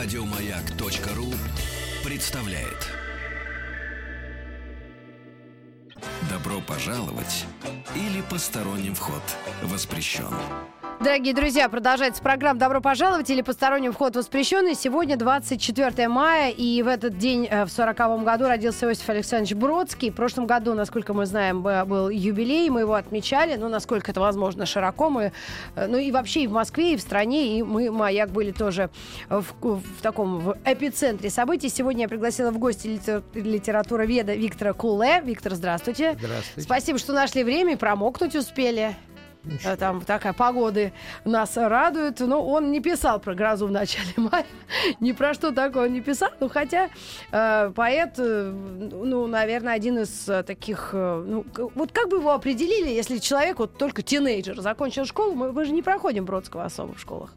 Радиомаяк.ру представляет. Добро пожаловать или посторонним вход воспрещен. Дорогие друзья, продолжается программа «Добро пожаловать» или «Посторонний вход воспрещенный». Сегодня 24 мая, и в этот день, э, в 40 году, родился Иосиф Александрович Бродский. В прошлом году, насколько мы знаем, был юбилей, мы его отмечали, ну, насколько это возможно, широко. Мы, э, ну, и вообще и в Москве, и в стране, и мы, Маяк, были тоже в, в таком в эпицентре событий. Сегодня я пригласила в гости литер, литературоведа Виктора Куле. Виктор, здравствуйте. Здравствуйте. Спасибо, что нашли время и промокнуть успели. Ничего. Там такая погода нас радует. Но он не писал про грозу в начале мая. Ни про что такое не писал. Ну, хотя э, поэт, э, ну, наверное, один из э, таких... Э, ну, вот как бы его определили, если человек вот только тинейджер закончил школу? Мы, мы же не проходим Бродского особо в школах.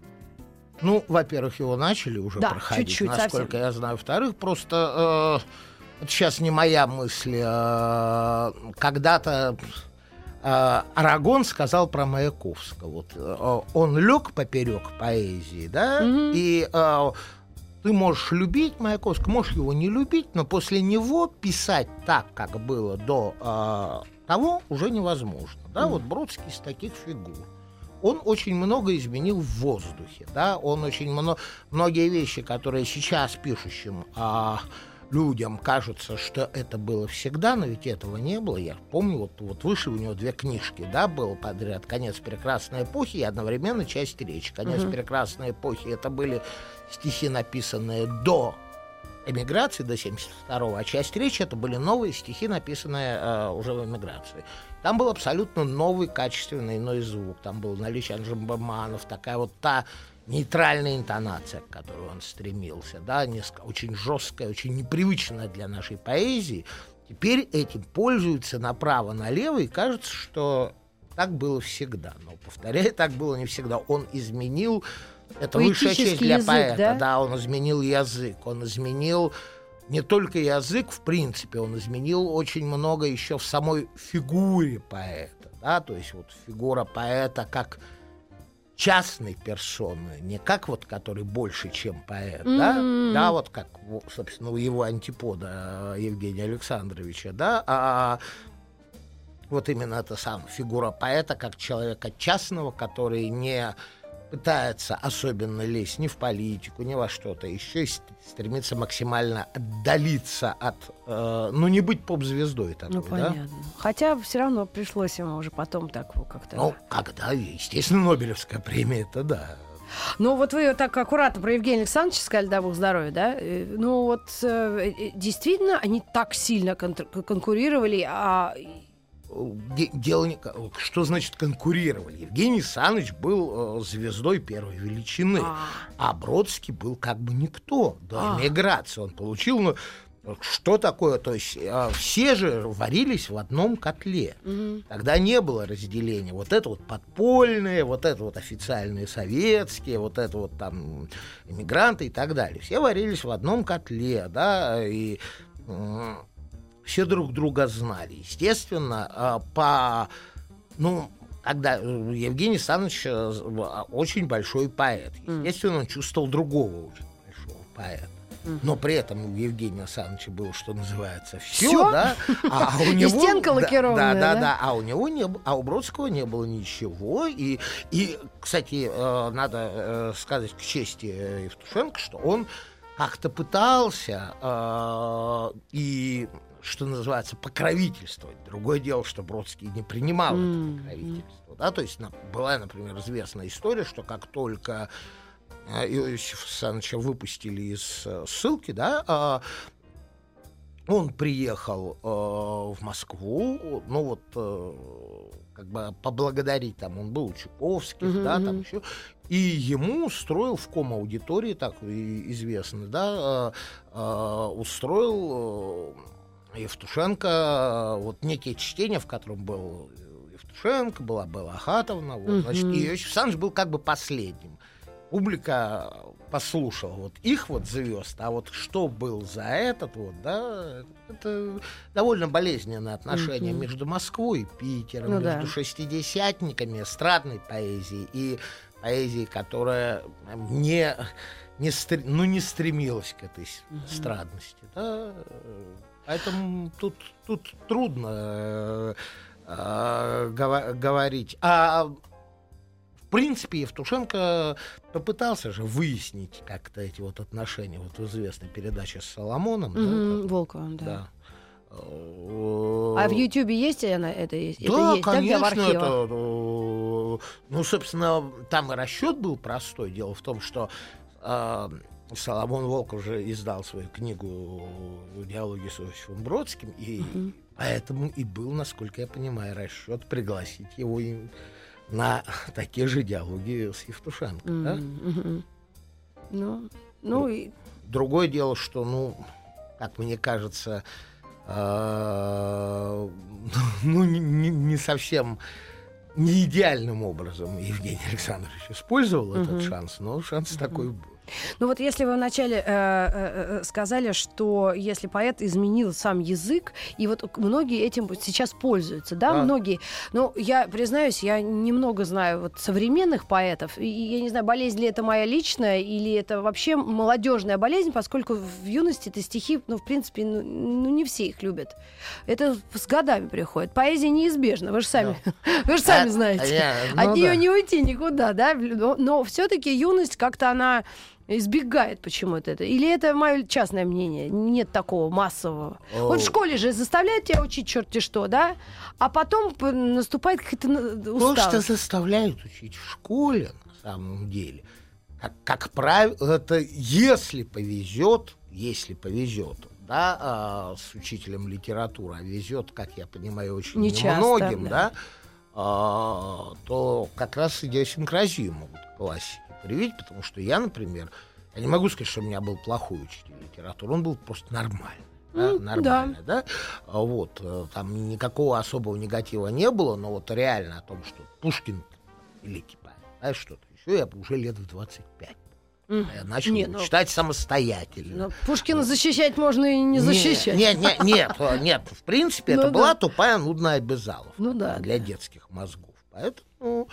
Ну, во-первых, его начали уже да, проходить, чуть-чуть, насколько совсем. я знаю. Во-вторых, просто... Э, сейчас не моя мысль. Э, когда-то Арагон сказал про Маяковского. Вот, э, он лег поперек поэзии, да, mm-hmm. и э, ты можешь любить Маяковского, можешь его не любить, но после него писать так, как было до э, того, уже невозможно. Да, mm-hmm. вот Бродский из таких фигур. Он очень много изменил в воздухе, да, он очень много, многие вещи, которые сейчас пишущим э, людям кажется, что это было всегда, но ведь этого не было. Я помню, вот, вот вышли у него две книжки, да, был подряд «Конец прекрасной эпохи» и одновременно «Часть речи». «Конец угу. прекрасной эпохи» — это были стихи, написанные до эмиграции, до 72-го, а «Часть речи» — это были новые стихи, написанные э, уже в эмиграции. Там был абсолютно новый, качественный иной звук. Там был наличие Анжембаманов, такая вот та нейтральная интонация, к которой он стремился, да, несколько, очень жесткая, очень непривычная для нашей поэзии, теперь этим пользуются направо-налево, и кажется, что так было всегда. Но, повторяю, так было не всегда. Он изменил... Это высшая честь для язык, поэта. Да? да, он изменил язык, он изменил не только язык, в принципе, он изменил очень много еще в самой фигуре поэта. Да? То есть вот фигура поэта как частной персоны, не как вот, который больше, чем поэт, mm-hmm. да, да, вот как, собственно, у его антипода э, Евгения Александровича, да, а вот именно эта самая фигура поэта как человека частного, который не пытается особенно лезть ни в политику, ни во что-то, еще стремится максимально отдалиться от, э, ну, не быть поп-звездой такой, Ну, понятно. Да? Хотя все равно пришлось ему уже потом так как-то... Ну, когда, естественно, Нобелевская премия, это да. Ну, вот вы так аккуратно про Евгения Александровича сказали, да, бог здоровья, да? Э, ну, вот э, э, действительно они так сильно конкурировали, а дело не... Что значит конкурировали? Евгений Саныч был э, звездой первой величины, а, а Бродский был как бы никто до а. эмиграции. Он получил... Ну, что такое? То есть э, все же варились в одном котле. Угу. Тогда не было разделения. Вот это вот подпольные, вот это вот официальные советские, вот это вот там иммигранты и так далее. Все варились в одном котле, да, и все друг друга знали. Естественно, а, по... Ну, когда э, Евгений Александрович э, очень большой поэт. Естественно, он чувствовал другого очень большого поэта. Но при этом у Евгения Александровича было, что называется, все, да, а у него... И стенка лакированная, да, да, да, да, а у него не а у Бродского не было ничего. И, и кстати, э, надо сказать к чести Евтушенко, что он как-то пытался и что называется, покровительствовать. Другое дело, что Бродский не принимал mm-hmm. это покровительство. Да? То есть на, была, например, известная история, что как только э, Иосифа Александровича выпустили из э, ссылки, да, э, он приехал э, в Москву, ну вот э, как бы поблагодарить там, он был у Чуковских, mm-hmm. да, там еще, и ему устроил в ком аудитории, так известно, да, э, э, устроил э, Евтушенко, вот некие чтения, в котором был Евтушенко, была Белла Ахатовна, вот, угу. значит, и Иосиф был как бы последним. Публика послушала вот их вот звезд, а вот что был за этот вот, да, это довольно болезненное отношение угу. между Москвой и Питером, ну, между да. шестидесятниками, эстрадной поэзией и поэзии, которая не, не, ну, не стремилась к этой угу. страдности. Да? Поэтому тут, тут трудно э, э, говорить. А в принципе Евтушенко попытался же выяснить как-то эти вот отношения вот в известной передаче с Соломоном. Mm-hmm, да, Волковым, да. да. А в Ютьюбе есть она это есть? Да, это есть, конечно, да, это. Ну, собственно, там и расчет был простой. Дело в том, что э, Соломон Волк уже издал свою книгу «Диалоги с Иосифом Бродским», и угу. поэтому и был, насколько я понимаю, расчет пригласить его на такие же диалоги с Евтушенко. Mm-hmm. Да? Ну, ну и... Другое дело, что, ну, как мне кажется, э, ну, не, не совсем не идеальным образом Евгений Александрович использовал mm-hmm. этот шанс, но шанс mm-hmm. такой был. Ну вот если вы вначале э, э, э, сказали, что если поэт изменил сам язык, и вот многие этим сейчас пользуются, да, да. многие. Но я признаюсь, я немного знаю вот современных поэтов, и я не знаю, болезнь ли это моя личная, или это вообще молодежная болезнь, поскольку в юности это стихи, ну, в принципе, ну, ну не все их любят. Это с годами приходит. Поэзия неизбежна, вы же сами, да. вы же сами а, знаете. Я, ну, От да. нее не уйти никуда, да, но, но все-таки юность как-то она избегает почему-то это. Или это мое частное мнение? Нет такого массового. О. Вот в школе же заставляют тебя учить черти что, да? А потом наступает какая-то усталость. То, что заставляют учить в школе, на самом деле, как, как правило, это если повезет, если повезет, да, а, с учителем литературы, а везет, как я понимаю, очень Не часто, да, да а, то как раз идиосинкразию могут классики привить, потому что я, например, я не могу сказать, что у меня был плохой учитель литературы, он был просто нормальный. Да, нормально, да. да? А вот, э, там никакого особого негатива не было, но вот реально о том, что Пушкин великий поэт, знаешь, что-то еще, я уже лет в 25. Mm. Я начал нет, ну, читать самостоятельно. Ну, Пушкина защищать можно и не защищать. Нет, нет, нет, нет, нет. В принципе, это ну была тупая, нудная Безалов ну, да, для детских мозгов. Поэтому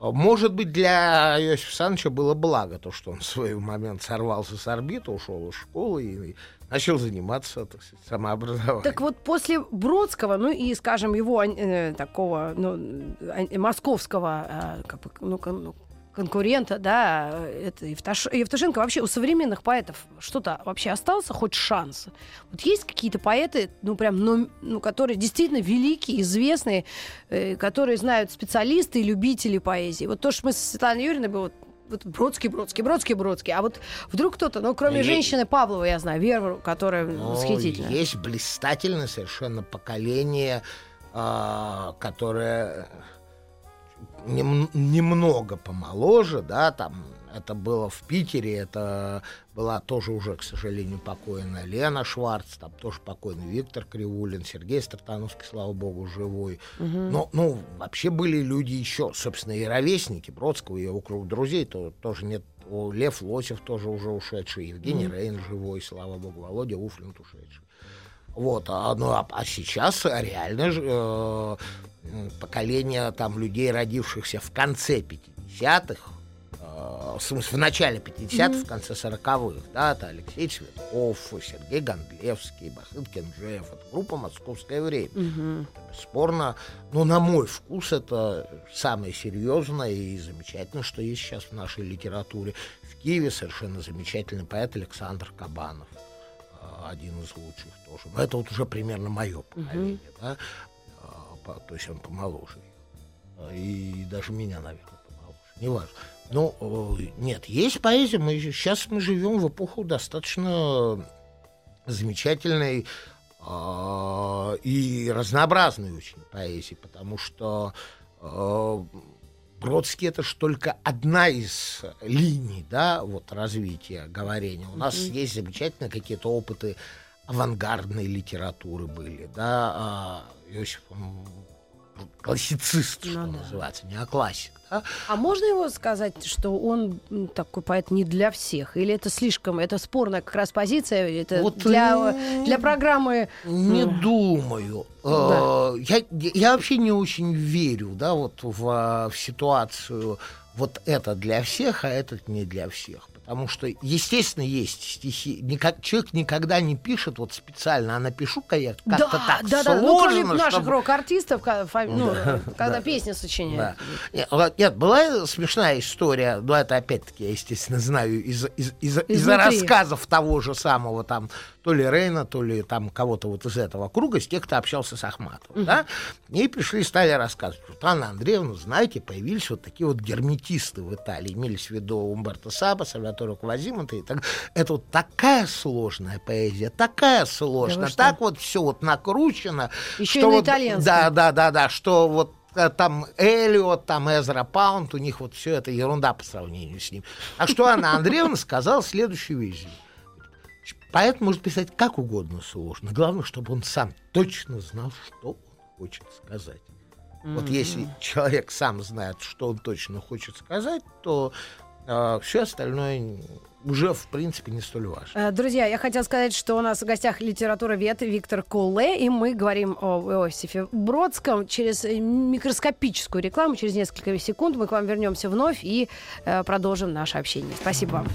может быть, для Иосифа Александровича было благо то, что он в свой момент сорвался с орбиты, ушел из школы и начал заниматься так сказать, самообразованием. Так вот, после Бродского, ну и, скажем, его э, такого ну, московского, э, как бы, ну, ну конкурента, да, это Евтуш... Евтушенко, вообще у современных поэтов что-то вообще остался, хоть шанс? Вот есть какие-то поэты, ну, прям, ну, ну которые действительно великие, известные, э, которые знают специалисты и любители поэзии. Вот то, что мы с Светланой Юрьевной было вот Бродский, Бродский, Бродский, Бродский. А вот вдруг кто-то, ну, кроме есть... женщины Павлова, я знаю, Веру, которая ну, восхитительная. Есть блистательное совершенно поколение, э, которое нем, немного помоложе, да, там это было в Питере, это была тоже уже, к сожалению, покойная Лена Шварц, там тоже покойный Виктор Кривулин, Сергей Стартановский, слава богу, живой. Угу. Но, ну, вообще были люди еще, собственно, и ровесники Бродского, и его круг друзей, то тоже нет. Лев Лосев тоже уже ушедший, Евгений угу. Рейн живой, слава богу, Володя Уфлинт ушедший. Вот, а, ну, а, а сейчас реально э, поколение там людей, родившихся в конце 50-х, э, в смысле, в начале 50-х, mm-hmm. в конце 40-х, да, это Алексей Цветков, Сергей Гондлевский, Бахыт Кенджеев, это группа «Московское время». Mm-hmm. бесспорно, но на мой вкус это самое серьезное и замечательное, что есть сейчас в нашей литературе. В Киеве совершенно замечательный поэт Александр Кабанов один из лучших тоже. Но это вот уже примерно мое поколение. Uh-huh. Да? то есть он помоложе. И даже меня, наверное, помоложе. Неважно. Но э, нет, есть поэзия. Мы, сейчас мы живем в эпоху достаточно замечательной э, и разнообразной очень поэзии, потому что э, Бродский это же только одна из линий, да, вот развития говорения. У нас mm-hmm. есть замечательные какие-то опыты авангардной литературы были, да, а Иосиф классицист, ну, что да. называется, не классик. Да? А можно его сказать, что он такой поэт не для всех? Или это слишком, это спорная как раз позиция, это вот для, не, для программы... Не ну... думаю. Да. Э, я, я вообще не очень верю да, вот в, в ситуацию вот это для всех, а этот не для всех. Потому что, естественно, есть стихи. Никак, человек никогда не пишет вот специально, а напишу-ка я как-то да, так да, сложно. Да, ну, кроме чтобы... наших рок-артистов, ну, да, когда да, песни сочиняют. Да. Нет, была смешная история, но это опять-таки я, естественно, знаю из, из, из, из рассказов того же самого там то ли Рейна, то ли там кого-то вот из этого круга, с тех, кто общался с Ахматовым, uh-huh. да, и пришли и стали рассказывать, что Анна Андреевна, знаете, появились вот такие вот герметисты в Италии, имелись в виду Умберто Саба, Сальваторе Квазимонта и так. Это вот такая сложная поэзия, такая сложная, да так вот все вот накручено. Еще что и на вот, итальянском. Да, да, да, да, что вот э, там Эллиот, там Эзра Паунд, у них вот все это ерунда по сравнению с ним. А что Анна Андреевна сказала следующую вещь. Поэт может писать как угодно сложно. Главное, чтобы он сам точно знал, что он хочет сказать. Mm-hmm. Вот если человек сам знает, что он точно хочет сказать, то э, все остальное уже, в принципе, не столь важно. Э, друзья, я хотела сказать, что у нас в гостях литература вет Виктор Куле, и мы говорим о Иосифе Бродском через микроскопическую рекламу. Через несколько секунд мы к вам вернемся вновь и э, продолжим наше общение. Спасибо вам.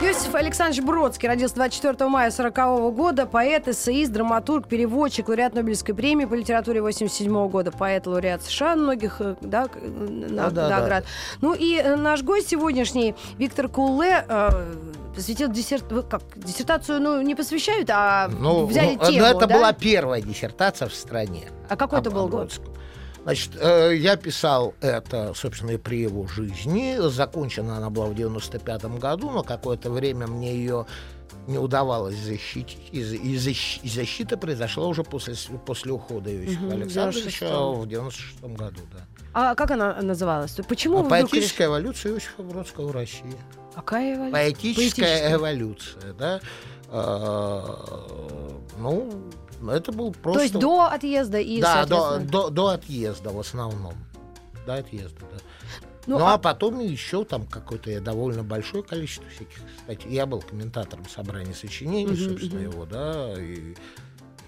Иосиф Александрович Бродский родился 24 мая 40 года. Поэт, эссеист, драматург, переводчик, лауреат Нобелевской премии по литературе 87 года. Поэт, лауреат США, многих э, да, на, да, наград. Да. Ну и э, наш гость сегодняшний, Виктор Куле, э, посвятил диссерт... как, диссертацию, ну, не посвящают, а ну, взяли ну, тему, Но это да? была первая диссертация в стране. А какой это был год? Значит, э, я писал это, собственно, и при его жизни. Закончена она была в 95 году, но какое-то время мне ее не удавалось защитить. И, и, защ, и защита произошла уже после, после ухода Иосифа угу, Александровича в 96 году. Да. А как она называлась? Почему а Поэтическая решили... эволюция Иосифа Бродского в России. Какая эволюция? Поэтическая, Поэтическая. эволюция, да. А, ну, это был просто... То есть до отъезда и, Да, до, до, до отъезда в основном. До отъезда, да. Ну, ну а... а потом еще там какое-то довольно большое количество всяких статей. Я был комментатором собрания сочинений, uh собственно, uh его, да, и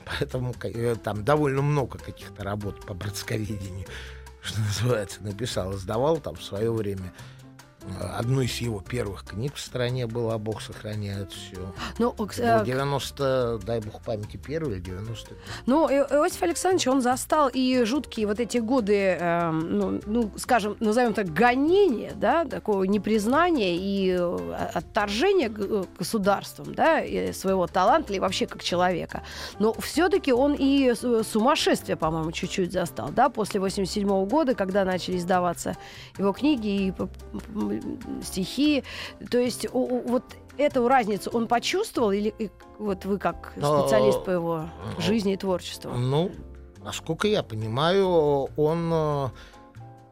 поэтому э, там довольно много каких-то работ по братсковедению, что называется, написал, сдавал там в свое время одну из его первых книг в стране была «Бог сохраняет все». Ну, э, 90, дай бог памяти, первый или 90 Ну, Иосиф Александрович, он застал и жуткие вот эти годы, э, ну, ну, скажем, назовем так, гонения, да, такого непризнания и э, отторжения э, государством, да, своего таланта или вообще как человека. Но все-таки он и сумасшествие, по-моему, чуть-чуть застал, да, после 87 -го года, когда начали издаваться его книги и стихи. То есть вот эту разницу он почувствовал или вот вы как специалист по его жизни и творчеству? Ну, насколько я понимаю, он э,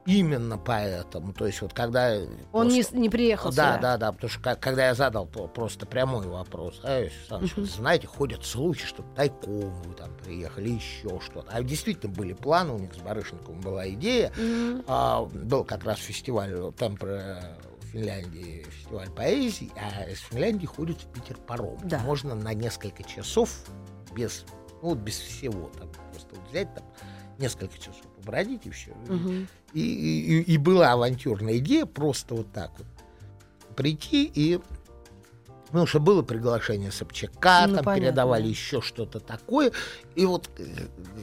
именно поэтому. То есть вот когда... Он просто... не, не приехал Да, сюда. да, да, потому что когда я задал просто прямой вопрос, а, uh-huh. знаете, ходят слухи, что тайком вы там приехали, еще что-то. А действительно были планы, у них с Барышниковым была идея. Uh-huh. А, был как раз фестиваль темпра в Финляндии, фестиваль поэзии, а из Финляндии ходит в Питер паром. Да. Можно на несколько часов без, ну, вот без всего, там, просто взять там несколько часов побродить и все. Угу. И, и, и была авантюрная идея просто вот так вот прийти и Потому что было приглашение Собчака, ну, там понятно. передавали еще что-то такое. И вот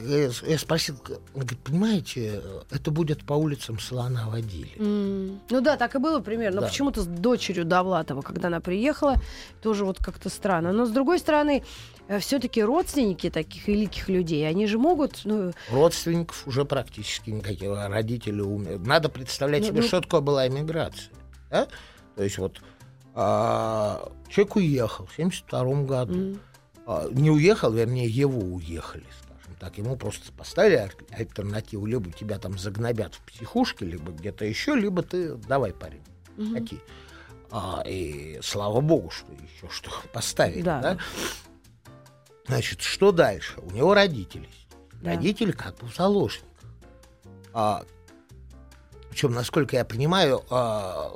я, я спросил, он говорит, понимаете, это будет по улицам слона водили. Mm. Ну да, так и было примерно. Да. Но почему-то с дочерью Довлатова, когда она приехала, тоже вот как-то странно. Но с другой стороны, э, все-таки родственники таких великих людей, они же могут... Ну... Родственников уже практически никаких. Родители умерли. Надо представлять ну, себе, ну... что такое была эмиграция. Да? То есть вот а, человек уехал в 72 году. Mm. А, не уехал, вернее, его уехали, скажем так. Ему просто поставили альтернативу. Либо тебя там загнобят в психушке, либо где-то еще, либо ты давай, парень, mm-hmm. А, и слава богу, что еще что поставили. Да. да? Значит, что дальше? У него родители. Да. Родители как бы в заложниках. А, причем, насколько я понимаю, а,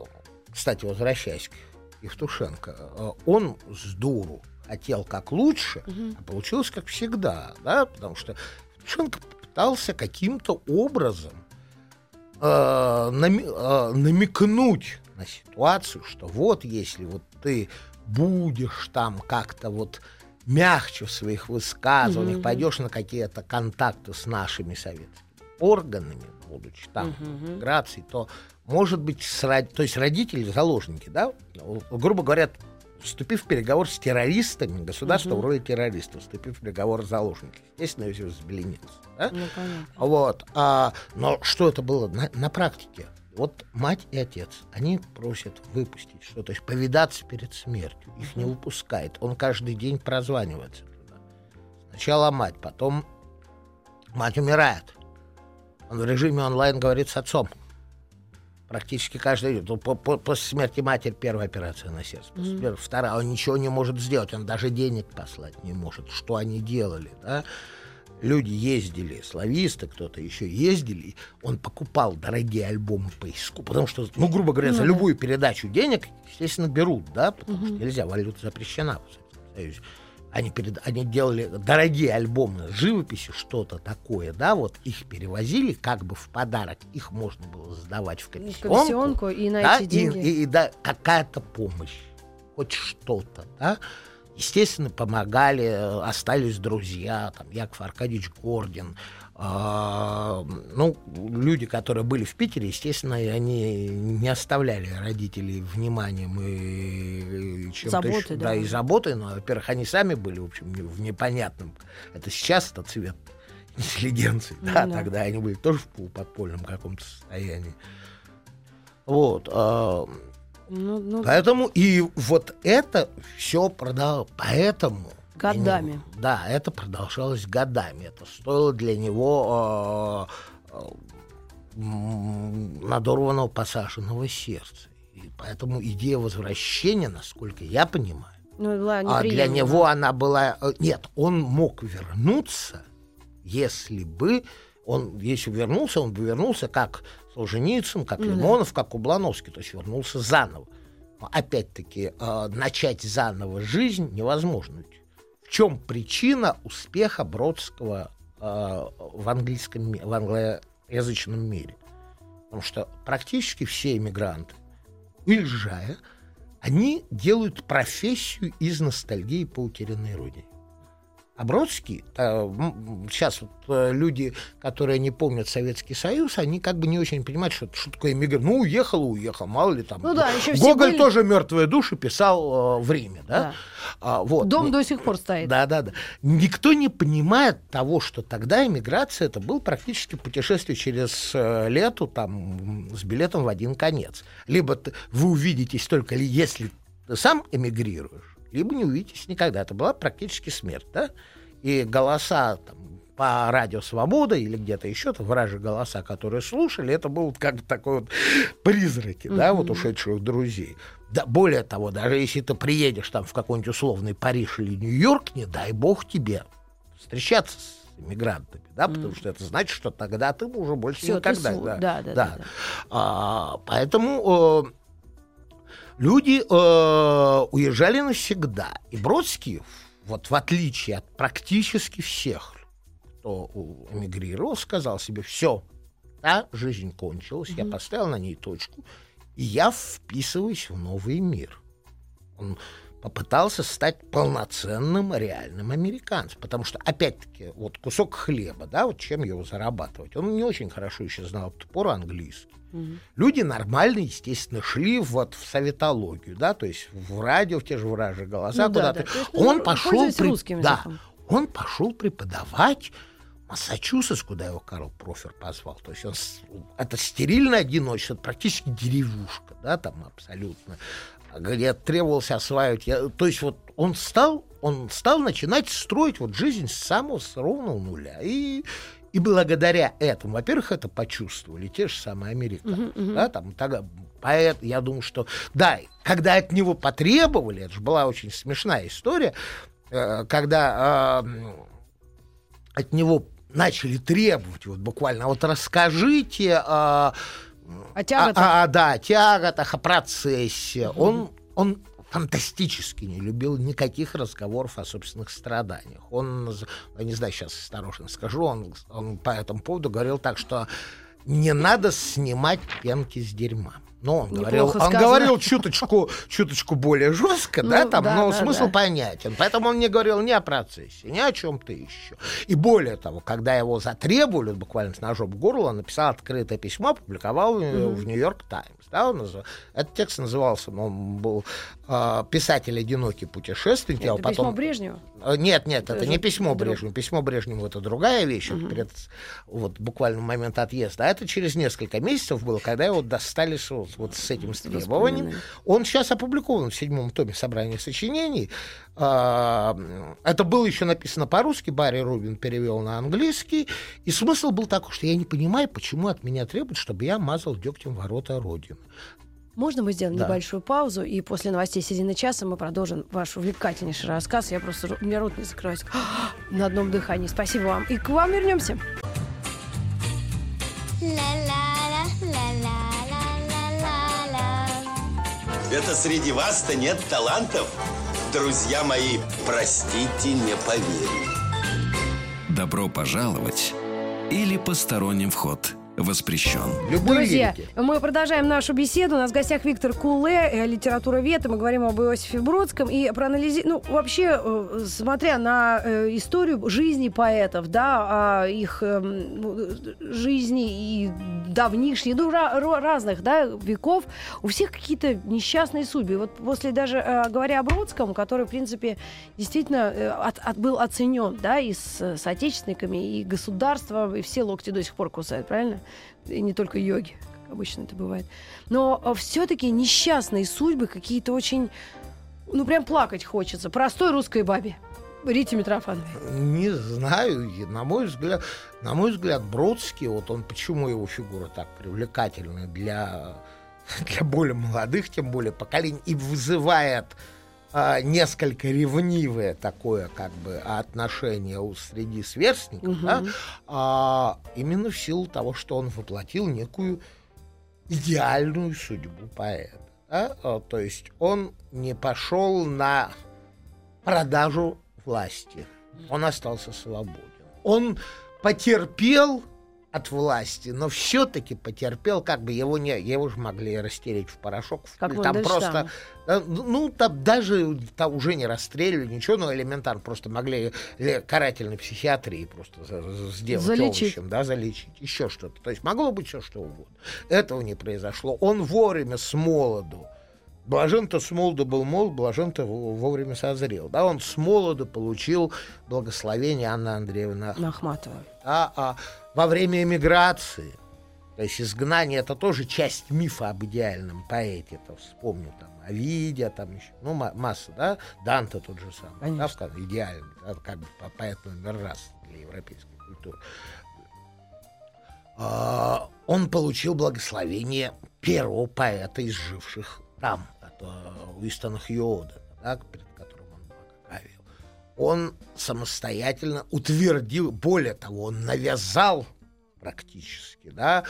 кстати, возвращаясь к Евтушенко, а, он с дуру хотел как лучше, угу. а получилось как всегда, да, потому что Евтушенко пытался каким-то образом э, нами, э, намекнуть на ситуацию, что вот если вот ты будешь там как-то вот мягче в своих высказываниях, mm-hmm. пойдешь на какие-то контакты с нашими советскими органами, будучи там mm-hmm. в миграции, то может быть, с, то есть родители, заложники, да, грубо говоря, вступив в переговор с террористами, государство угу. в роли террориста, вступив в переговор с заложниками. Естественно, Иосиф взбеленился. Да? Ну, Вот. А, но что это было на, на практике? Вот мать и отец, они просят выпустить что, то есть повидаться перед смертью. Их не выпускает. Он каждый день прозванивается туда. Сначала мать, потом мать умирает. Он в режиме онлайн говорит с отцом практически каждый день. Ну, по, по, после смерти матери первая операция на сердце, после mm-hmm. вторая. Он ничего не может сделать, он даже денег послать не может. Что они делали, да? Люди ездили, слависты, кто-то еще ездили, он покупал дорогие альбомы по иску, потому что, ну, грубо говоря, mm-hmm. за любую передачу денег, естественно, берут, да, потому mm-hmm. что нельзя, валюта запрещена в Советском Союзе. Они, перед, они делали дорогие альбомы с живописью, что-то такое, да, вот их перевозили как бы в подарок, их можно было сдавать в комиссионку. В комиссионку и на да, эти деньги. И, и, и да, какая-то помощь, хоть что-то, да. Естественно, помогали, э, остались друзья, там, Яков Аркадьевич Гордин, а, ну, люди, которые были в Питере, естественно, они не оставляли родителей вниманием и, и чем-то заботы, еще, да. да, и заботы, но, во-первых, они сами были, в общем, в непонятном. Это сейчас это цвет интеллигенции, ну, да, да, тогда они были тоже в полуподпольном каком-то состоянии. Вот. А, ну, ну... Поэтому и вот это все продал, поэтому Годами. Ему, да, это продолжалось годами. Это стоило для него э, э, надорванного посаженного сердца. И поэтому идея возвращения, насколько я понимаю, ну, а для него она была... Э, нет, он мог вернуться, если бы он, если вернулся, он бы вернулся как Солженицын, как ну, Лимонов, как Кублановский, то есть вернулся заново. Но опять-таки, э, начать заново жизнь невозможно чем причина успеха Бродского э, в, английском, в англоязычном мире? Потому что практически все иммигранты, уезжая, они делают профессию из ностальгии по утерянной родине. Бродский, э, сейчас вот э, люди, которые не помнят Советский Союз, они как бы не очень понимают, что, что такое эмигрант. Ну, уехал уехал, мало ли там. Ну, да, еще Гоголь были... тоже «Мертвые души» писал э, в Риме, да? да. А, вот. Дом до сих пор стоит. Да, да, да. Никто не понимает того, что тогда эмиграция это был практически путешествие через э, лету там с билетом в один конец. Либо вы увидитесь только если ты сам эмигрируешь, либо не увидитесь никогда. Это была практически смерть, да? И голоса там, по радио «Свобода» или где-то еще, то вражьи голоса, которые слушали, это был как бы такой вот призраки, mm-hmm. да, вот ушедших друзей. Да, более того, даже если ты приедешь там в какой-нибудь условный Париж или Нью-Йорк, не дай бог тебе встречаться с иммигрантами, да, mm. потому что это значит, что тогда ты уже больше Всё, никогда. Ты... Да, да, да, да. да. А, поэтому э, люди э, уезжали навсегда. И Бродский, вот в отличие от практически всех, кто эмигрировал, сказал себе, все, да, жизнь кончилась, mm-hmm. я поставил на ней точку, и я вписываюсь в новый мир. Он попытался стать полноценным реальным американцем. Потому что, опять-таки, вот кусок хлеба, да, вот чем его зарабатывать. Он не очень хорошо еще знал топор английский. Угу. Люди нормально, естественно, шли вот в советологию, да, то есть в радио, в те же вражьи голоса, ну, куда-то. Да, да. Он пошел, при... да, он пошел преподавать Массачусетс, куда его Карл Профер позвал. То есть он, это стерильное одиночество, практически деревушка, да, там абсолютно где требовалось осваивать. Я, то есть вот он стал, он стал начинать строить вот жизнь с самого с ровного нуля. И, и благодаря этому, во-первых, это почувствовали те же самые американцы. Uh-huh, uh-huh. Да, там, тогда, поэт, я думаю, что да, когда от него потребовали, это же была очень смешная история, э, когда э, от него начали требовать, вот буквально, вот расскажите... Э, о тяготах. А, а, да, о тяготах, о процессе. Угу. Он, он фантастически не любил никаких разговоров о собственных страданиях. Он, я не знаю, сейчас осторожно скажу, он, он по этому поводу говорил так, что не надо снимать пенки с дерьма. Ну, он говорил, он говорил чуточку, чуточку более жестко, ну, да, там, да, но да, смысл да. понятен. Поэтому он не говорил ни о процессе, ни о чем-то еще. И более того, когда его затребовали, буквально с ножом в горло, он написал открытое письмо, опубликовал mm-hmm. в Нью-Йорк Таймс. Да, он назыв... Этот текст назывался, он был э, писатель одинокий путешественник. Это потом... письмо Брежневу? А, нет, нет, это, это не письмо друг... Брежневу. Письмо Брежневу это другая вещь, угу. перед вот буквально момент отъезда. А это через несколько месяцев было, когда его достали с, вот с этим требованием. Он сейчас опубликован в седьмом томе собрания сочинений. А, это было еще написано по-русски, Барри Рубин перевел на английский. И смысл был такой, что я не понимаю, почему от меня требуют, чтобы я мазал дегтем ворота Родины. Можно мы сделаем да. небольшую паузу, и после новостей середины часа мы продолжим ваш увлекательнейший рассказ. Я просто, у меня рот не закрывается на одном дыхании. Спасибо вам. И к вам вернемся. Это среди вас-то нет талантов? Друзья мои, простите, не поверю. Добро пожаловать или посторонним вход – воспрещен. Любой Друзья, лирики. мы продолжаем нашу беседу. У нас в гостях Виктор Куле, э, литература вета. Мы говорим об Иосифе Бродском. И проанализируем, ну, вообще, э, смотря на э, историю жизни поэтов, да, их эм, ну, жизни и давнишней, ну, разных, да, веков, у всех какие-то несчастные судьбы. Вот после даже, говоря о Бродском, который, в принципе, действительно от, от, был оценен, да, и с соотечественниками, и государством, и все локти до сих пор кусают, правильно? И не только йоги, как обычно это бывает. Но а, все-таки несчастные судьбы какие-то очень, ну прям плакать хочется. Простой русской бабе. Рите Митрофановой? Не знаю. На мой взгляд, на мой взгляд, Бродский, вот он почему его фигура так привлекательна для, для более молодых, тем более поколений, и вызывает а, несколько ревнивое такое как бы отношение у среди сверстников, угу. да, а, именно в силу того, что он воплотил некую идеальную судьбу поэта. Да? А, то есть он не пошел на продажу власти, он остался свободен. Он потерпел от власти, но все-таки потерпел, как бы его не, его же могли растереть в порошок. Как там просто, да, ну там даже там уже не расстреливали ничего, но элементарно просто могли карательной психиатрии просто сделать залечить. овощем, да, залечить, еще что-то. То есть могло быть все что угодно. Этого не произошло. Он вовремя с молоду Блажен-то с молоду был молод, блажен-то вовремя созрел. Да, он с молоду получил благословение Анны Андреевны Ахматовой. А, а во время эмиграции, то есть изгнание, это тоже часть мифа об идеальном поэте. Это вспомню там Овидия, там еще, ну, масса, да, Данте тот же самый, Конечно. да, идеальный, да, как бы поэт номер раз для европейской культуры. А, он получил благословение первого поэта из живших там, Уистона Хьюода, да, перед которым он благоговел, он самостоятельно утвердил, более того, он навязал практически, да,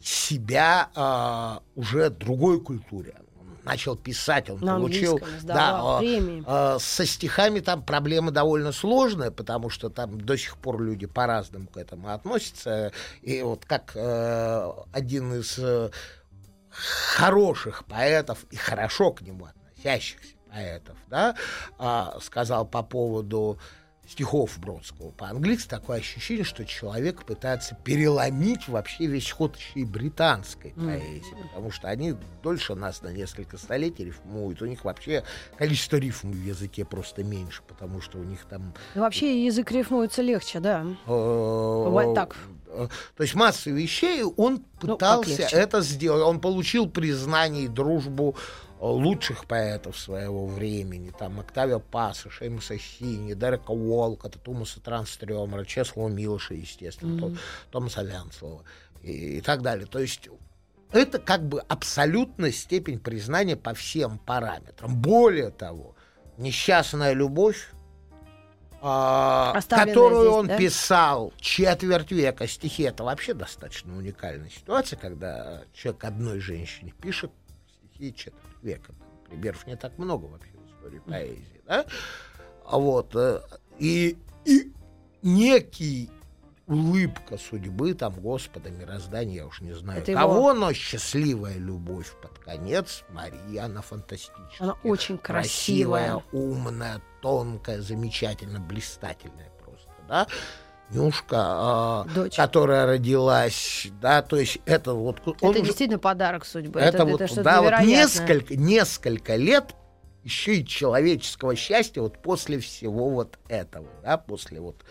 себя э, уже другой культуре. Он начал писать, он На получил да, э, со стихами там проблема довольно сложная, потому что там до сих пор люди по-разному к этому относятся. И вот как э, один из э, хороших поэтов и хорошо к нему относящихся поэтов, да, а, сказал по поводу стихов Бродского по-английски такое ощущение, что человек пытается переломить вообще весь ход и британской поэзии, mm. потому что они дольше нас на несколько столетий рифмуют. У них вообще количество рифм в языке просто меньше, потому что у них там... Ну, вообще язык рифмуется легче, да. Вот так. Э, то есть массы вещей он ну, пытался ну, это сделать. Он получил признание и дружбу э, лучших поэтов своего времени, там Октавио Паса, Шеймуса Хини, Дерека Уолкота, Томаса Транстрёмера, Чеслова Милоша, естественно, mm-hmm. Томаса Лянцлова и, и так далее. То есть это как бы абсолютная степень признания по всем параметрам. Более того, несчастная любовь а, которую здесь, он да? писал четверть века. Стихи это вообще достаточно уникальная ситуация, когда человек одной женщине пишет стихи четверть века. Примеров не так много вообще в истории поэзии. Да? Вот. Э, и, и некий улыбка судьбы, там, Господа, мироздания, я уж не знаю Это кого, его... но счастливая любовь под конец. Мария, она фантастическая. Она очень красивая. Красивая, умная, тонкая, замечательно, блистательная просто, да. Нюшка, э, которая родилась, да, то есть это вот... Это он действительно подарок судьбы. Это, это вот, это да, вот несколько, несколько лет еще и человеческого счастья вот после всего вот этого, да, после вот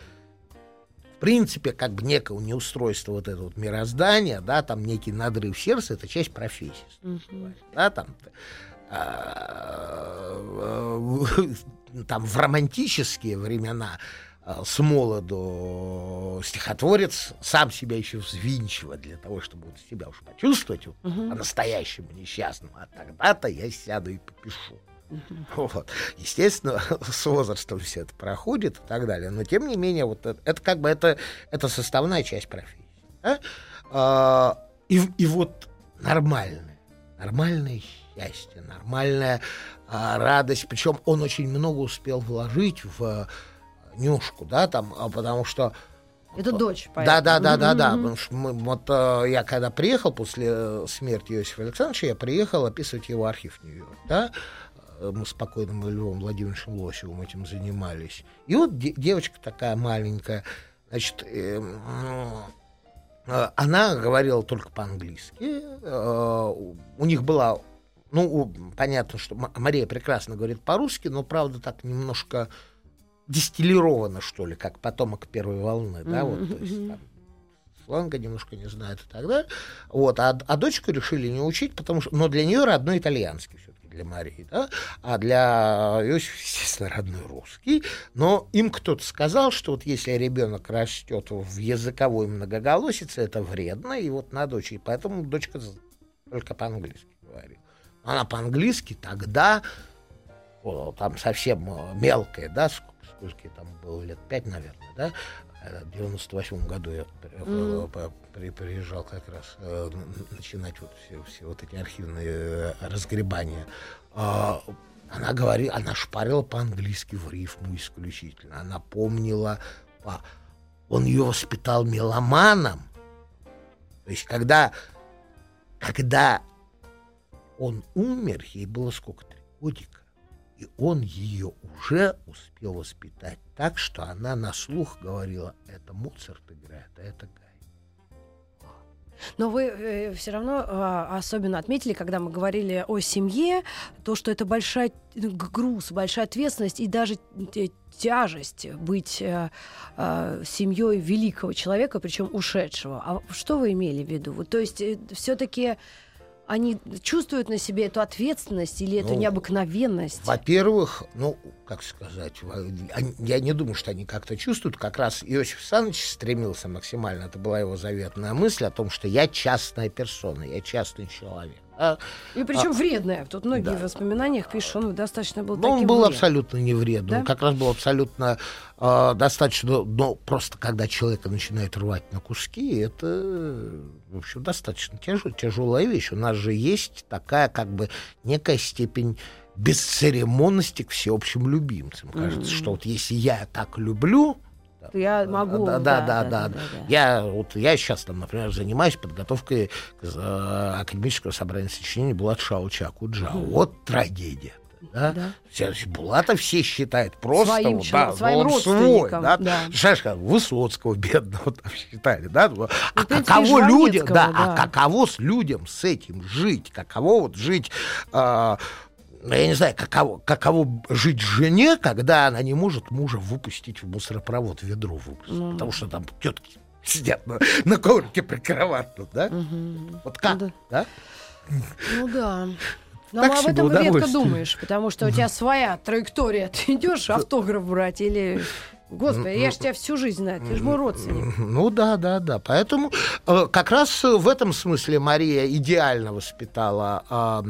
принципе, как бы некого неустройства вот этого вот мироздания, да, там некий надрыв сердца, это часть профессии. Mm-hmm. Да, там, а, там в романтические времена а, с молоду стихотворец сам себя еще взвинчивает для того, чтобы вот себя уж почувствовать вот, uh-huh. по-настоящему несчастному. А тогда-то я сяду и попишу. Вот. Естественно, с возрастом все это проходит и так далее. Но тем не менее, вот это, это как бы это, это составная часть профессии. Да? А, и, и вот нормальное, нормальное счастье, нормальная а, радость. Причем он очень много успел вложить в а, Нюшку, да, там, а, потому что это дочь. Да, да, да, да, да. Потому что мы, вот э, я когда приехал после э, смерти Иосифа Александровича, я приехал описывать его архив в Нью-Йорк, да. Э, мы с покойным Львом Владимировичем Лосевым этим занимались. И вот де- девочка такая маленькая, значит, э, э, она говорила только по-английски. Э, у них была, ну, понятно, что Мария прекрасно говорит по-русски, но, правда, так немножко дистиллировано, что ли, как потомок первой волны, да, вот, то есть там сланга немножко не знает и так далее. Вот, а, а дочку решили не учить, потому что, но для нее родной итальянский все для Марии, да? а для Иосифа, естественно, родной русский. Но им кто-то сказал, что вот если ребенок растет в языковой многоголосице, это вредно, и вот надо учить. Поэтому дочка только по-английски говорит. Она по-английски тогда, там совсем мелкая, да, сколько, сколько там было, лет пять, наверное, да, в 98 году я mm. при, приезжал как раз э, начинать вот все, все вот эти архивные э, разгребания. Э, она говорила, она шпарила по-английски в рифму исключительно. Она помнила, по... он ее воспитал меломаном. То есть когда, когда он умер, ей было сколько, три годика. И он ее уже успел воспитать так, что она на слух говорила, это Моцарт играет, а это Гай. Но вы э, все равно э, особенно отметили, когда мы говорили о семье, то, что это большая груз, большая ответственность и даже тяжесть быть э, э, семьей великого человека, причем ушедшего. А что вы имели в виду? Вот, то есть э, все-таки они чувствуют на себе эту ответственность или эту ну, необыкновенность? Во-первых, ну, как сказать, я не думаю, что они как-то чувствуют. Как раз Иосиф Александрович стремился максимально, это была его заветная мысль о том, что я частная персона, я частный человек. А, и причем а, вредная. Тут многие да. в воспоминаниях пишут, он достаточно был но таким он был вредным. абсолютно не вредным. Да? Он как раз был абсолютно э, достаточно... Но просто когда человека начинает рвать на куски, это, в общем, достаточно тяж, тяжелая вещь. У нас же есть такая как бы некая степень бесцеремонности к всеобщим любимцам. Кажется, mm-hmm. что вот если я так люблю, я могу. Да, да, да, да. да, да. Я вот я сейчас там, например, занимаюсь подготовкой к, э, академического собрания сочинений Булат Шауча Куджа. Mm. Вот трагедия. Да? Да. Булата все считают просто своим, вот, да, своим он свой, да? Да. Знаешь, как Высоцкого бедного там считали, да? Ну, а каково людям, да, да, а каково с людям с этим жить, каково вот жить э, я не знаю, каково, каково жить жене, когда она не может мужа выпустить в мусоропровод, ведро выпустить, ну, потому что там тетки сидят на, на коврике прикроватном, да? Угу. Вот как, ну, да? да? Ну да. Но ну, об этом редко думаешь, потому что у тебя своя траектория. Ты идешь автограф брать или Господи, я же тебя всю жизнь знаю, ты же мой родственник. Ну да, да, да. Поэтому э, как раз в этом смысле Мария идеально воспитала э,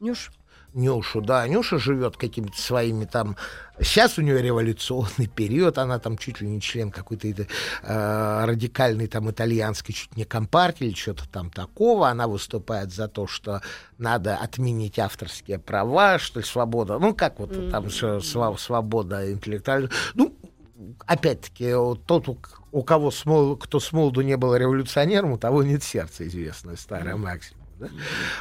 Нюш. Нюшу, да, Нюша живет какими-то своими там... Сейчас у нее революционный период, она там чуть ли не член какой-то э, радикальной там итальянской, чуть не компартии или что-то там такого. Она выступает за то, что надо отменить авторские права, что ли, свобода. Ну, как вот mm-hmm. там что, свобода интеллектуальная. Ну, опять-таки, тот, у кого смол, кто с молоду не был революционером, у того нет сердца, известная старая максима. Да?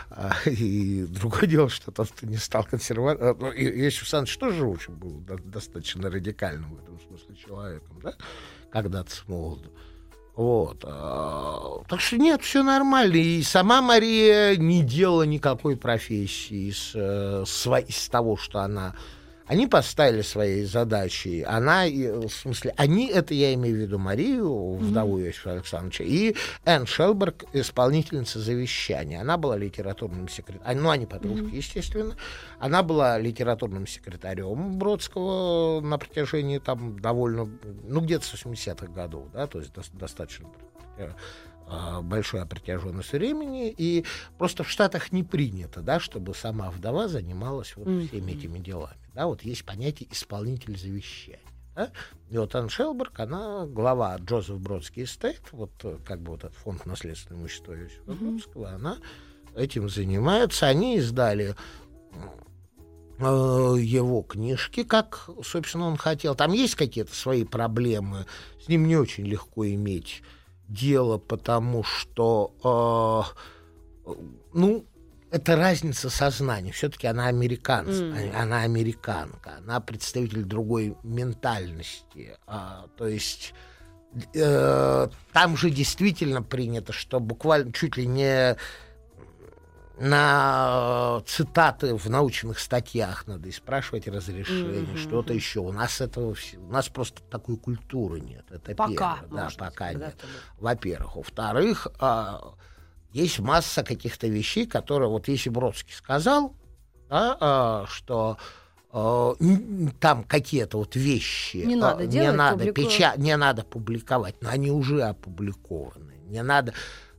А, и другое дело, что тот, кто не стал консерватором... Ну, Иосиф Александрович тоже очень был достаточно радикальным в этом смысле человеком, да? когда-то с молоду. Вот. А, так что нет, все нормально. И сама Мария не делала никакой профессии из, э, из того, что она они поставили своей задачей. Она, в смысле, они, это я имею в виду Марию, вдову mm-hmm. Иосифа Александровича, и Энн Шелберг, исполнительница завещания. Она была литературным секретарем, ну, они подружки, mm-hmm. естественно. Она была литературным секретарем Бродского на протяжении там довольно, ну, где-то с 80-х годов, да, то есть до- достаточно а, большая протяженность времени, и просто в Штатах не принято, да, чтобы сама вдова занималась вот mm-hmm. всеми этими делами. Да, вот есть понятие исполнитель завещания. Да? И вот Анн Шелберг, она глава Джозеф Бродский Эстейт, вот э, как бы вот этот фонд наследственного имущества Иосифа mm-hmm. Бродского, она этим занимается. Они издали э, его книжки, как, собственно, он хотел. Там есть какие-то свои проблемы, с ним не очень легко иметь дело, потому что, э, ну, это разница сознания. Все-таки она американка, mm. она американка, она представитель другой ментальности. А, то есть э, там же действительно принято, что буквально чуть ли не на цитаты в научных статьях надо и спрашивать разрешение, mm-hmm. что-то еще. У нас этого у нас просто такой культуры нет. Это пока, первое. Да, пока нет. Во-первых. Во-вторых, а, есть масса каких-то вещей, которые, вот если Бродский сказал, да, а, что а, там какие-то вот вещи не надо, не, делать, надо печа- не надо публиковать, но они уже опубликованы. Не надо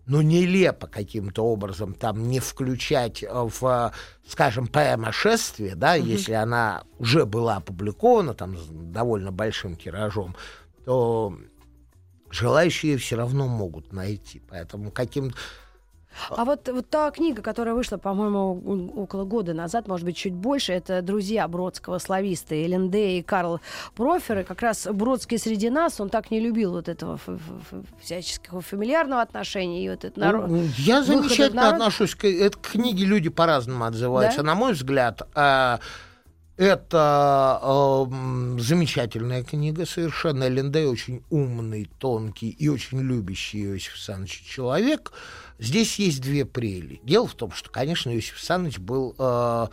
ну, нелепо каким-то образом там не включать в, скажем, поэма «Шествие», да, угу. если она уже была опубликована там с довольно большим тиражом, то желающие все равно могут найти. Поэтому каким а вот, вот та книга, которая вышла, по-моему, около года назад, может быть, чуть больше, это «Друзья Бродского слависта» Элен Дэй и Карл Профер. И как раз Бродский среди нас, он так не любил вот этого всяческого фамильярного отношения. И вот это народ... Ну, я замечательно народ... отношусь к этой книге. Люди по-разному отзываются. Да? На мой взгляд, а, это э, замечательная книга совершенно. Элен Дэй очень умный, тонкий и очень любящий Иосиф Александрович человек. Здесь есть две прели. Дело в том, что, конечно, Иосиф Александрович был, э,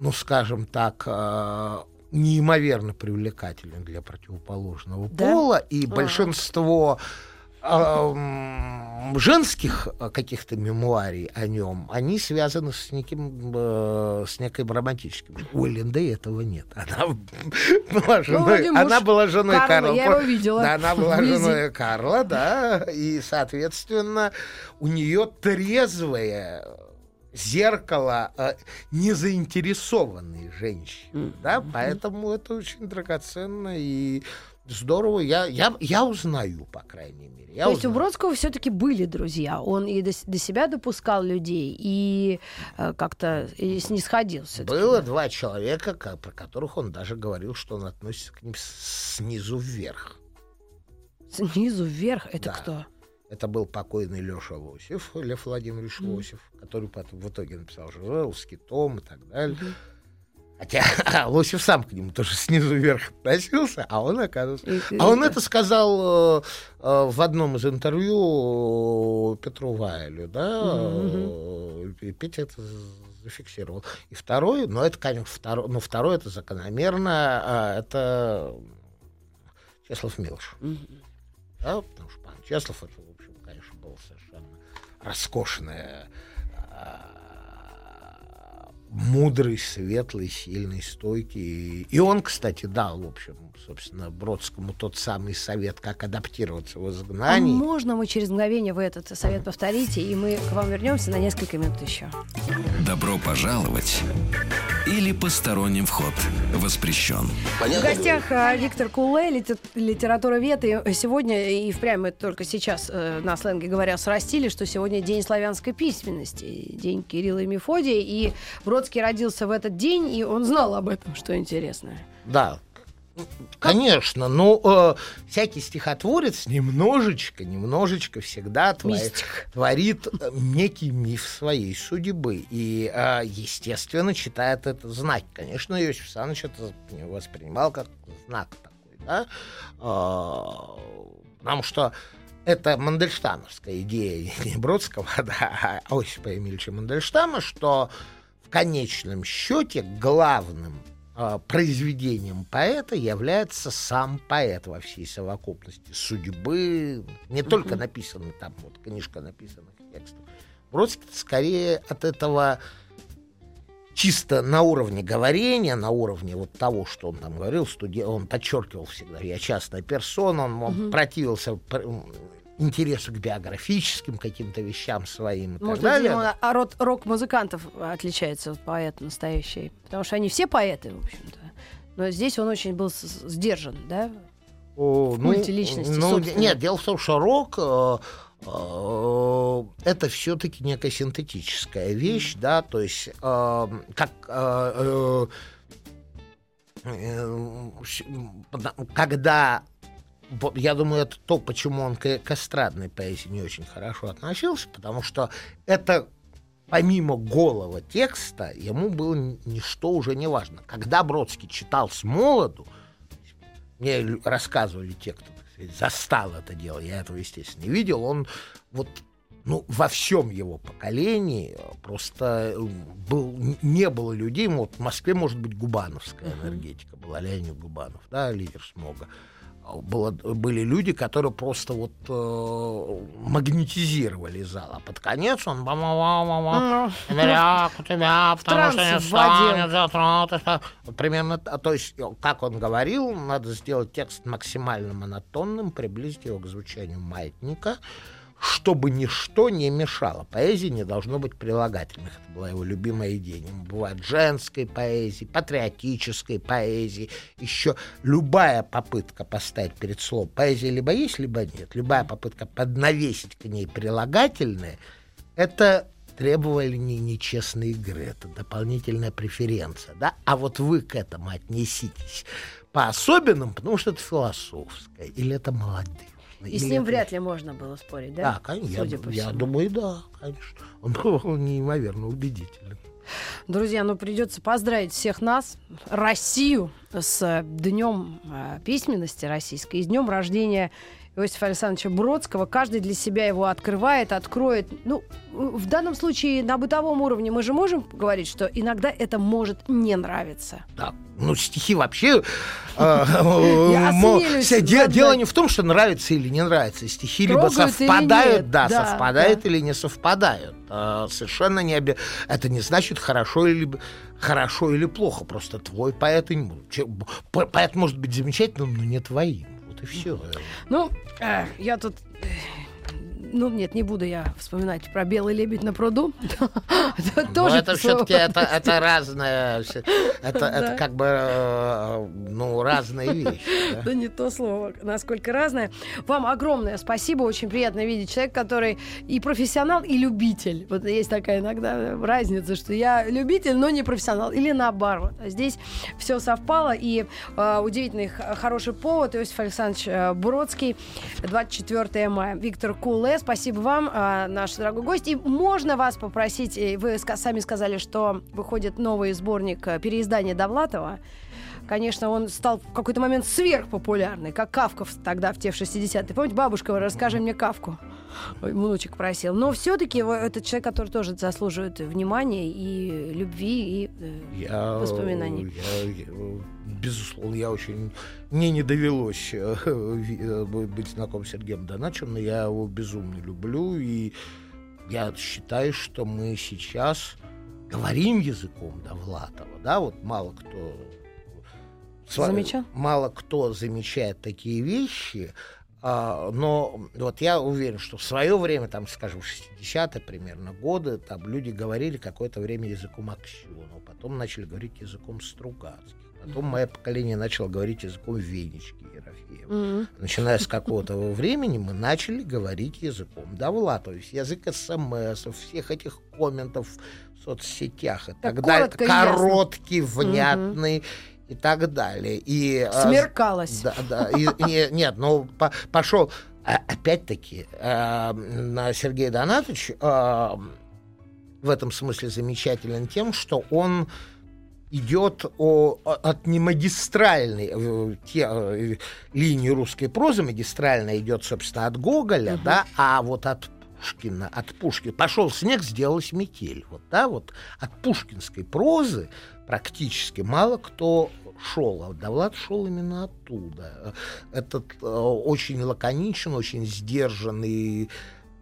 ну, скажем так, э, неимоверно привлекателен для противоположного да? пола, и а. большинство женских каких-то мемуарий о нем, они связаны с неким, э, с неким романтическим. У Элленды этого нет. Она была ну, женой, ну, она была женой Карла. Карла. Я его видела. Да, она была женой Карла, да, и, соответственно, у нее трезвое зеркало э, незаинтересованной женщины, mm-hmm. да, поэтому это очень драгоценно и здорово. Я, я, я узнаю, по крайней мере. Я То узнаю. есть у Бродского все-таки были друзья. Он и до, до себя допускал людей, и э, как-то и снисходил. Было два человека, как, про которых он даже говорил, что он относится к ним снизу вверх. Снизу вверх? Это да. кто? Это был покойный Леша Лосев, Лев Владимирович mm. Лосев, который потом в итоге написал «Журавльский том» и так далее. Mm-hmm. Хотя Лосев сам к нему тоже снизу вверх относился, а он, оказывается... А он это сказал э, э, в одном из интервью Петру Вайлю, да, mm-hmm. и Петя это зафиксировал. И второй, но это, конечно, второй, ну, второй это закономерно, а это Чеслов Милш. Mm-hmm. Да, потому что пан Чеслов, это, в общем, конечно, был совершенно роскошное мудрый, светлый, сильный, стойкий. И он, кстати, дал, в общем, собственно, Бродскому тот самый совет, как адаптироваться в изгнании. А можно мы через мгновение вы этот совет повторите, и мы к вам вернемся на несколько минут еще. Добро пожаловать или посторонним вход воспрещен. Понятно? В гостях а, Виктор Куле, литер, вет И сегодня, и впрямь мы только сейчас э, на сленге говоря срастили, что сегодня День славянской письменности, День Кирилла и Мефодия. И Бродский родился в этот день, и он знал об этом, что интересно. Да, Конечно, но э, всякий стихотворец немножечко, немножечко всегда твори, творит э, некий миф своей судьбы. И, э, естественно, читает это знать. Конечно, Иосиф Александрович это воспринимал как знак такой, да? Э, потому что это Мандельштамовская идея не Бродского, да, а Осипа Емельевича Мандельштама, что в конечном счете главным а, произведением поэта является сам поэт во всей совокупности судьбы, не только написанный там, вот книжка написанных текстов. Бродский скорее от этого чисто на уровне говорения, на уровне вот того, что он там говорил, студи... он подчеркивал всегда, я частная персона, он, он uh-huh. противился интересу к биографическим каким-то вещам своим и Может, так далее. Может, а род рок-музыкантов отличается от поэта настоящий? Потому что они все поэты, в общем-то. Но здесь он очень был сдержан, да? О, в ну, личности, ну, Нет, дело в том, что рок э, э, это все-таки некая синтетическая вещь, mm. да, то есть э, как э, э, когда я думаю, это то, почему он к, к эстрадной поэзии не очень хорошо относился, потому что это помимо голого текста ему было ничто уже не важно. Когда Бродский читал с молоду, мне рассказывали те, кто сказать, застал это дело, я этого, естественно, не видел, он вот ну, во всем его поколении просто э, был, не было людей, вот в Москве, может быть, губановская энергетика была, Леонид Губанов, да, лидер смога было, были люди, которые просто вот э, магнетизировали зал. А под конец он ну, тебя, потому что не станет завтра. Примерно, то есть, как он говорил, надо сделать текст максимально монотонным, приблизить его к звучанию маятника чтобы ничто не мешало. Поэзии не должно быть прилагательных. Это была его любимая идея. Бывает женской поэзии, патриотической поэзии. Еще любая попытка поставить перед словом поэзия либо есть, либо нет. Любая попытка поднавесить к ней прилагательное, это требование нечестной игры, это дополнительная преференция. Да? А вот вы к этому отнеситесь по-особенному, потому что это философское, или это молодых и с ним вряд ли можно было спорить, да? Да, конечно. Судя я, по я думаю, да, конечно. Он был неимоверно убедителен. Друзья, ну придется поздравить всех нас, Россию, с Днем э, письменности российской, и с днем рождения Иосифа Александровича Бродского. Каждый для себя его открывает, откроет. Ну, в данном случае на бытовом уровне мы же можем говорить, что иногда это может не нравиться. Да, ну стихи вообще... Э, дело не в том, что нравится или не нравится. Стихи либо совпадают, да, совпадают или не совпадают. А, совершенно не оби... Это не значит хорошо или хорошо или плохо. Просто твой поэт... Поэт может быть замечательным, но не твоим вот и все. Ну, э, я тут ну нет, не буду я вспоминать про белый лебедь на пруду. Тоже это все-таки это, разное, это, как бы э, ну разные вещи. Да не то слово, насколько разное. Вам огромное спасибо, очень приятно видеть человека, который и профессионал, и любитель. Вот есть такая иногда разница, что я любитель, но не профессионал, или наоборот. А здесь все совпало, и э, удивительный хороший повод. Иосиф Александрович э, Бродский, 24 мая. Виктор Куле, спасибо вам, э, наш дорогой гость. И можно вас попросить, вы сами сказали, что выходит новый сборник э, переиздания Довлатова. Конечно, он стал в какой-то момент сверхпопулярный, как Кавка тогда, в те 60-е. Помните, бабушка, расскажи мне Кавку. Внучек просил. Но все-таки это человек, который тоже заслуживает внимания и любви, и э, я, воспоминаний. Я, я, безусловно, я очень... Мне не довелось э, э, быть знаком с Сергеем Доначем, но я его безумно люблю, и я считаю, что мы сейчас говорим языком Довлатова, да, вот мало кто Замечал? Мало кто замечает такие вещи, а, но вот я уверен, что в свое время, там, скажем, 60-е примерно годы, там люди говорили какое-то время языком Аксенова, потом начали говорить языком Стругацких. Потом мое поколение начало говорить языком Венечки Ерофеева. Mm-hmm. Начиная с какого-то времени мы начали говорить языком Давла, то есть язык СМС, всех этих комментов в соцсетях и так, так далее. Короткий, внятный. Mm-hmm и так далее. И, а, Смеркалось. Да, да. И, и, нет, ну по, пошел. А, опять-таки, э, Сергей Донатович э, в этом смысле замечателен тем, что он идет о, от немагистральной э, те, э, линии русской прозы, магистральная идет, собственно, от Гоголя, угу. да, а вот от Пушкина, от Пушкина. Пошел снег, сделалась метель. Вот, да, вот от пушкинской прозы практически мало кто шел, а Давлад шел именно оттуда. Этот э, очень лаконичен, очень сдержанный,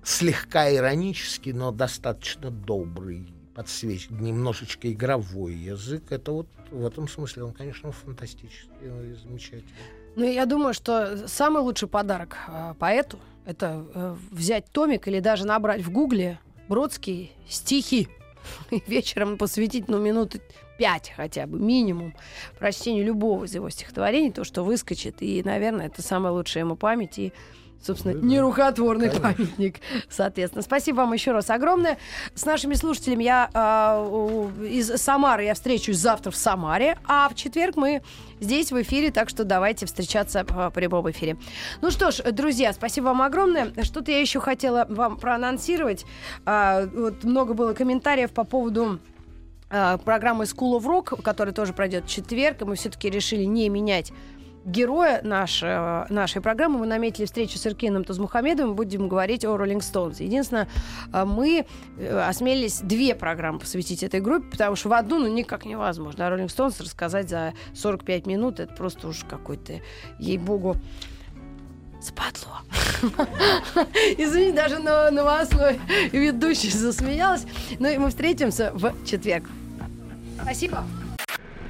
слегка иронический, но достаточно добрый подсвеч... немножечко игровой язык. Это вот в этом смысле он, конечно, фантастический и замечательный. Ну, я думаю, что самый лучший подарок э, поэту — это э, взять томик или даже набрать в гугле Бродские стихи и вечером посвятить, ну, минуты пять хотя бы, минимум, прочтению любого из его стихотворений, то, что выскочит. И, наверное, это самая лучшая ему память. И собственно, да, нерукотворный конечно. памятник, соответственно. Спасибо вам еще раз огромное. С нашими слушателями я э, из Самары, я встречусь завтра в Самаре, а в четверг мы здесь в эфире, так что давайте встречаться в прямом эфире. Ну что ж, друзья, спасибо вам огромное. Что-то я еще хотела вам проанонсировать. Э, вот много было комментариев по поводу программы School of Rock, которая тоже пройдет в четверг, и мы все-таки решили не менять героя нашей, нашей программы. Мы наметили встречу с Иркином Тузмухамедовым. Будем говорить о Роллинг Стоунс. Единственное, э, мы э, осмелились две программы посвятить этой группе, потому что в одну ну никак невозможно. А Роллинг Стоунс рассказать за 45 минут это просто уж какой-то, ей-богу, спадло. Извини, даже на новостной ведущий засмеялась. Ну и мы встретимся в четверг. Спасибо.